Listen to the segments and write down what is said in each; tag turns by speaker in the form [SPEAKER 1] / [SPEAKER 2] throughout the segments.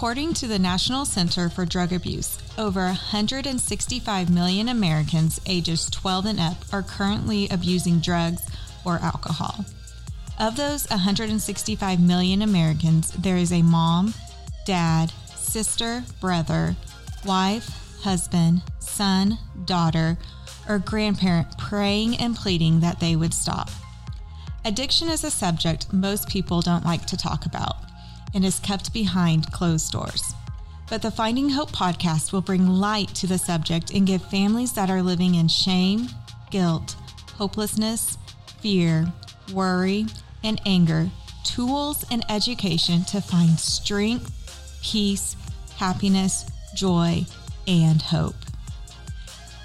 [SPEAKER 1] According to the National Center for Drug Abuse, over 165 million Americans ages 12 and up are currently abusing drugs or alcohol. Of those 165 million Americans, there is a mom, dad, sister, brother, wife, husband, son, daughter, or grandparent praying and pleading that they would stop. Addiction is a subject most people don't like to talk about and is kept behind closed doors. But the Finding Hope podcast will bring light to the subject and give families that are living in shame, guilt, hopelessness, fear, worry, and anger tools and education to find strength, peace, happiness, joy, and hope.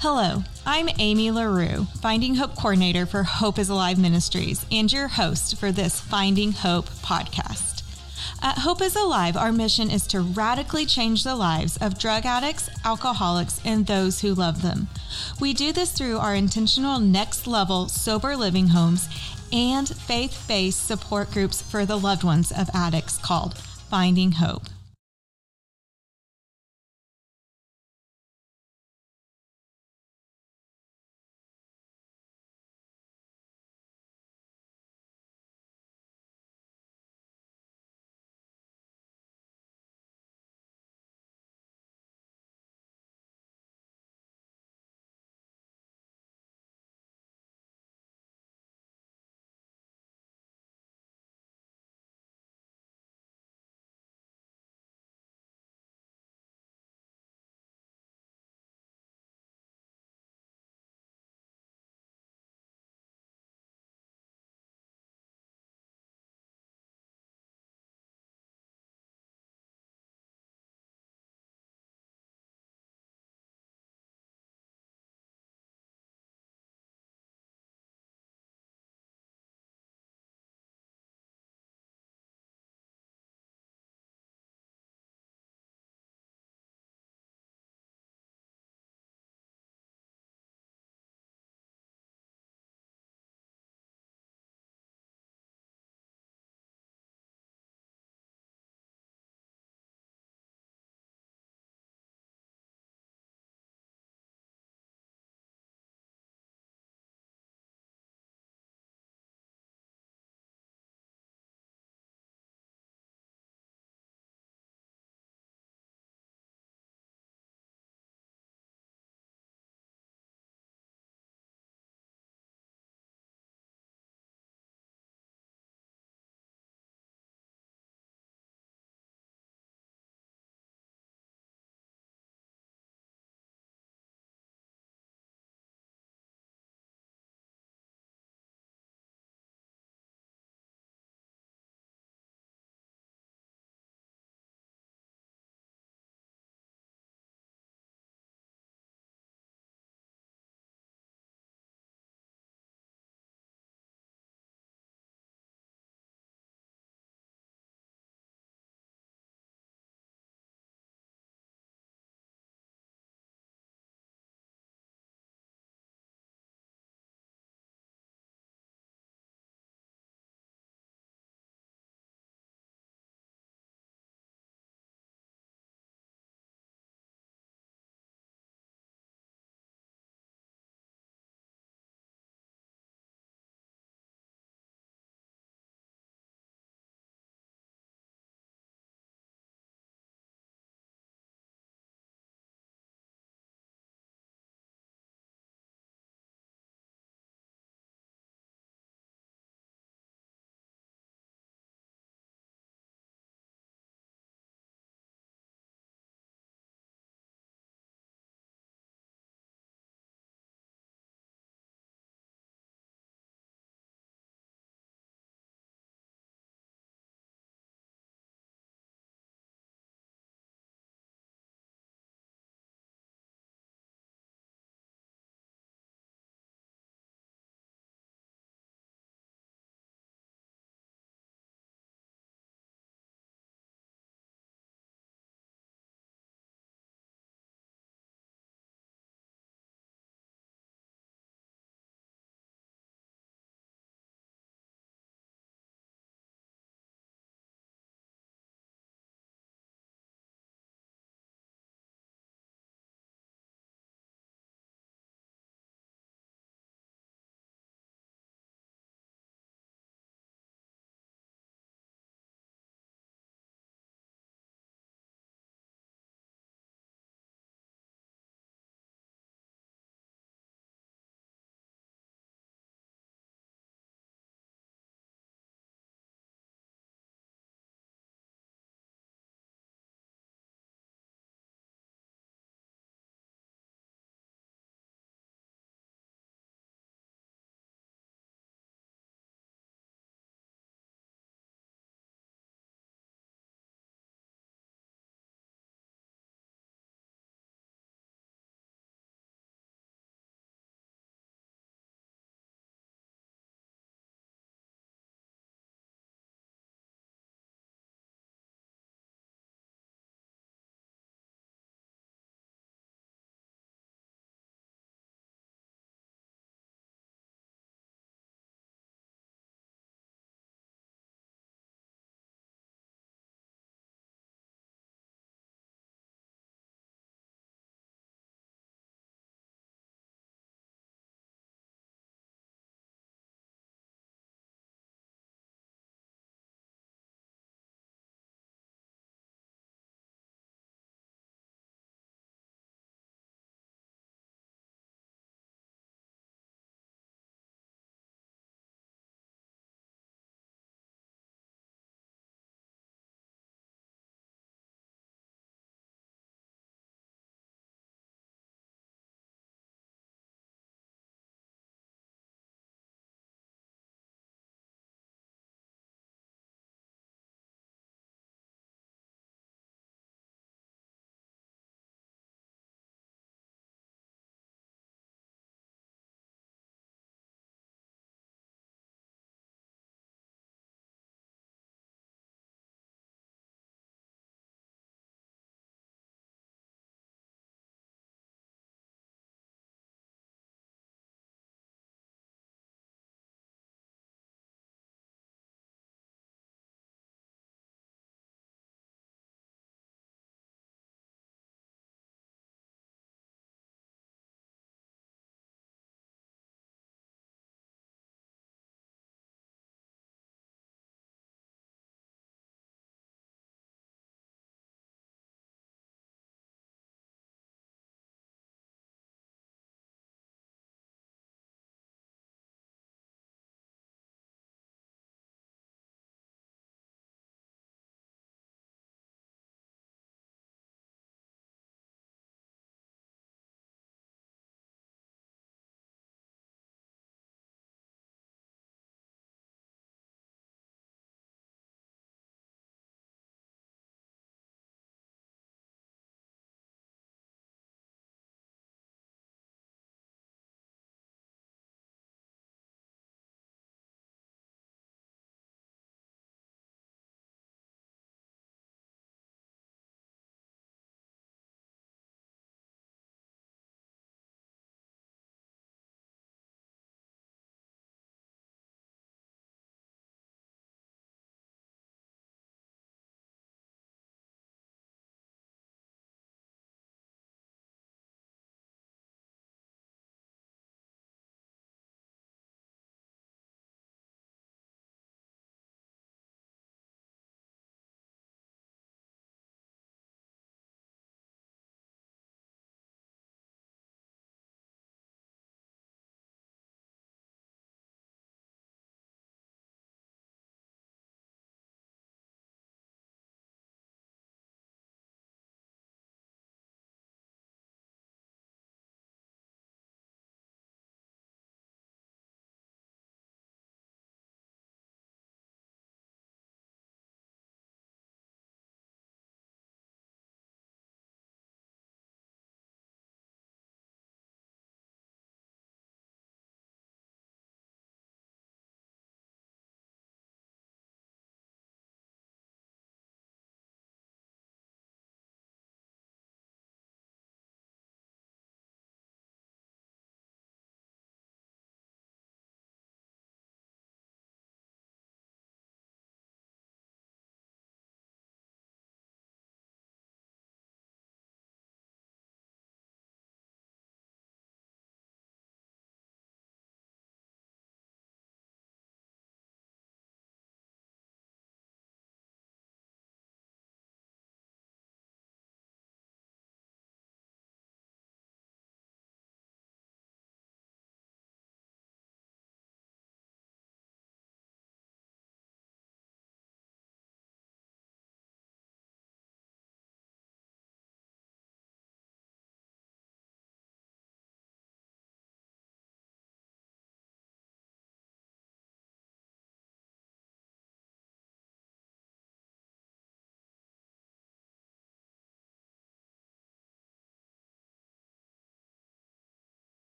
[SPEAKER 1] Hello, I'm Amy LaRue, Finding Hope Coordinator for Hope is Alive Ministries, and your host for this Finding Hope podcast. At Hope is Alive, our mission is to radically change the lives of drug addicts, alcoholics, and those who love them. We do this through our intentional next level sober living homes and faith based support groups for the loved ones of addicts called Finding Hope.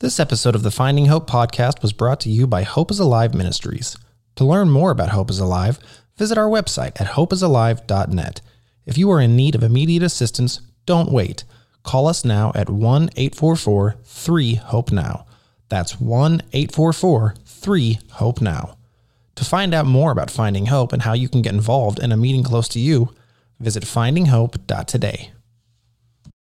[SPEAKER 2] This episode of the Finding Hope podcast was brought to you by Hope is Alive Ministries. To learn more about Hope is Alive, visit our website at hopeisalive.net. If you are in need of immediate assistance, don't wait. Call us now at 1 844 3 HOPE NOW. That's 1 844 3 HOPE NOW. To find out more about Finding Hope and how you can get involved in a meeting close to you, visit findinghope.today.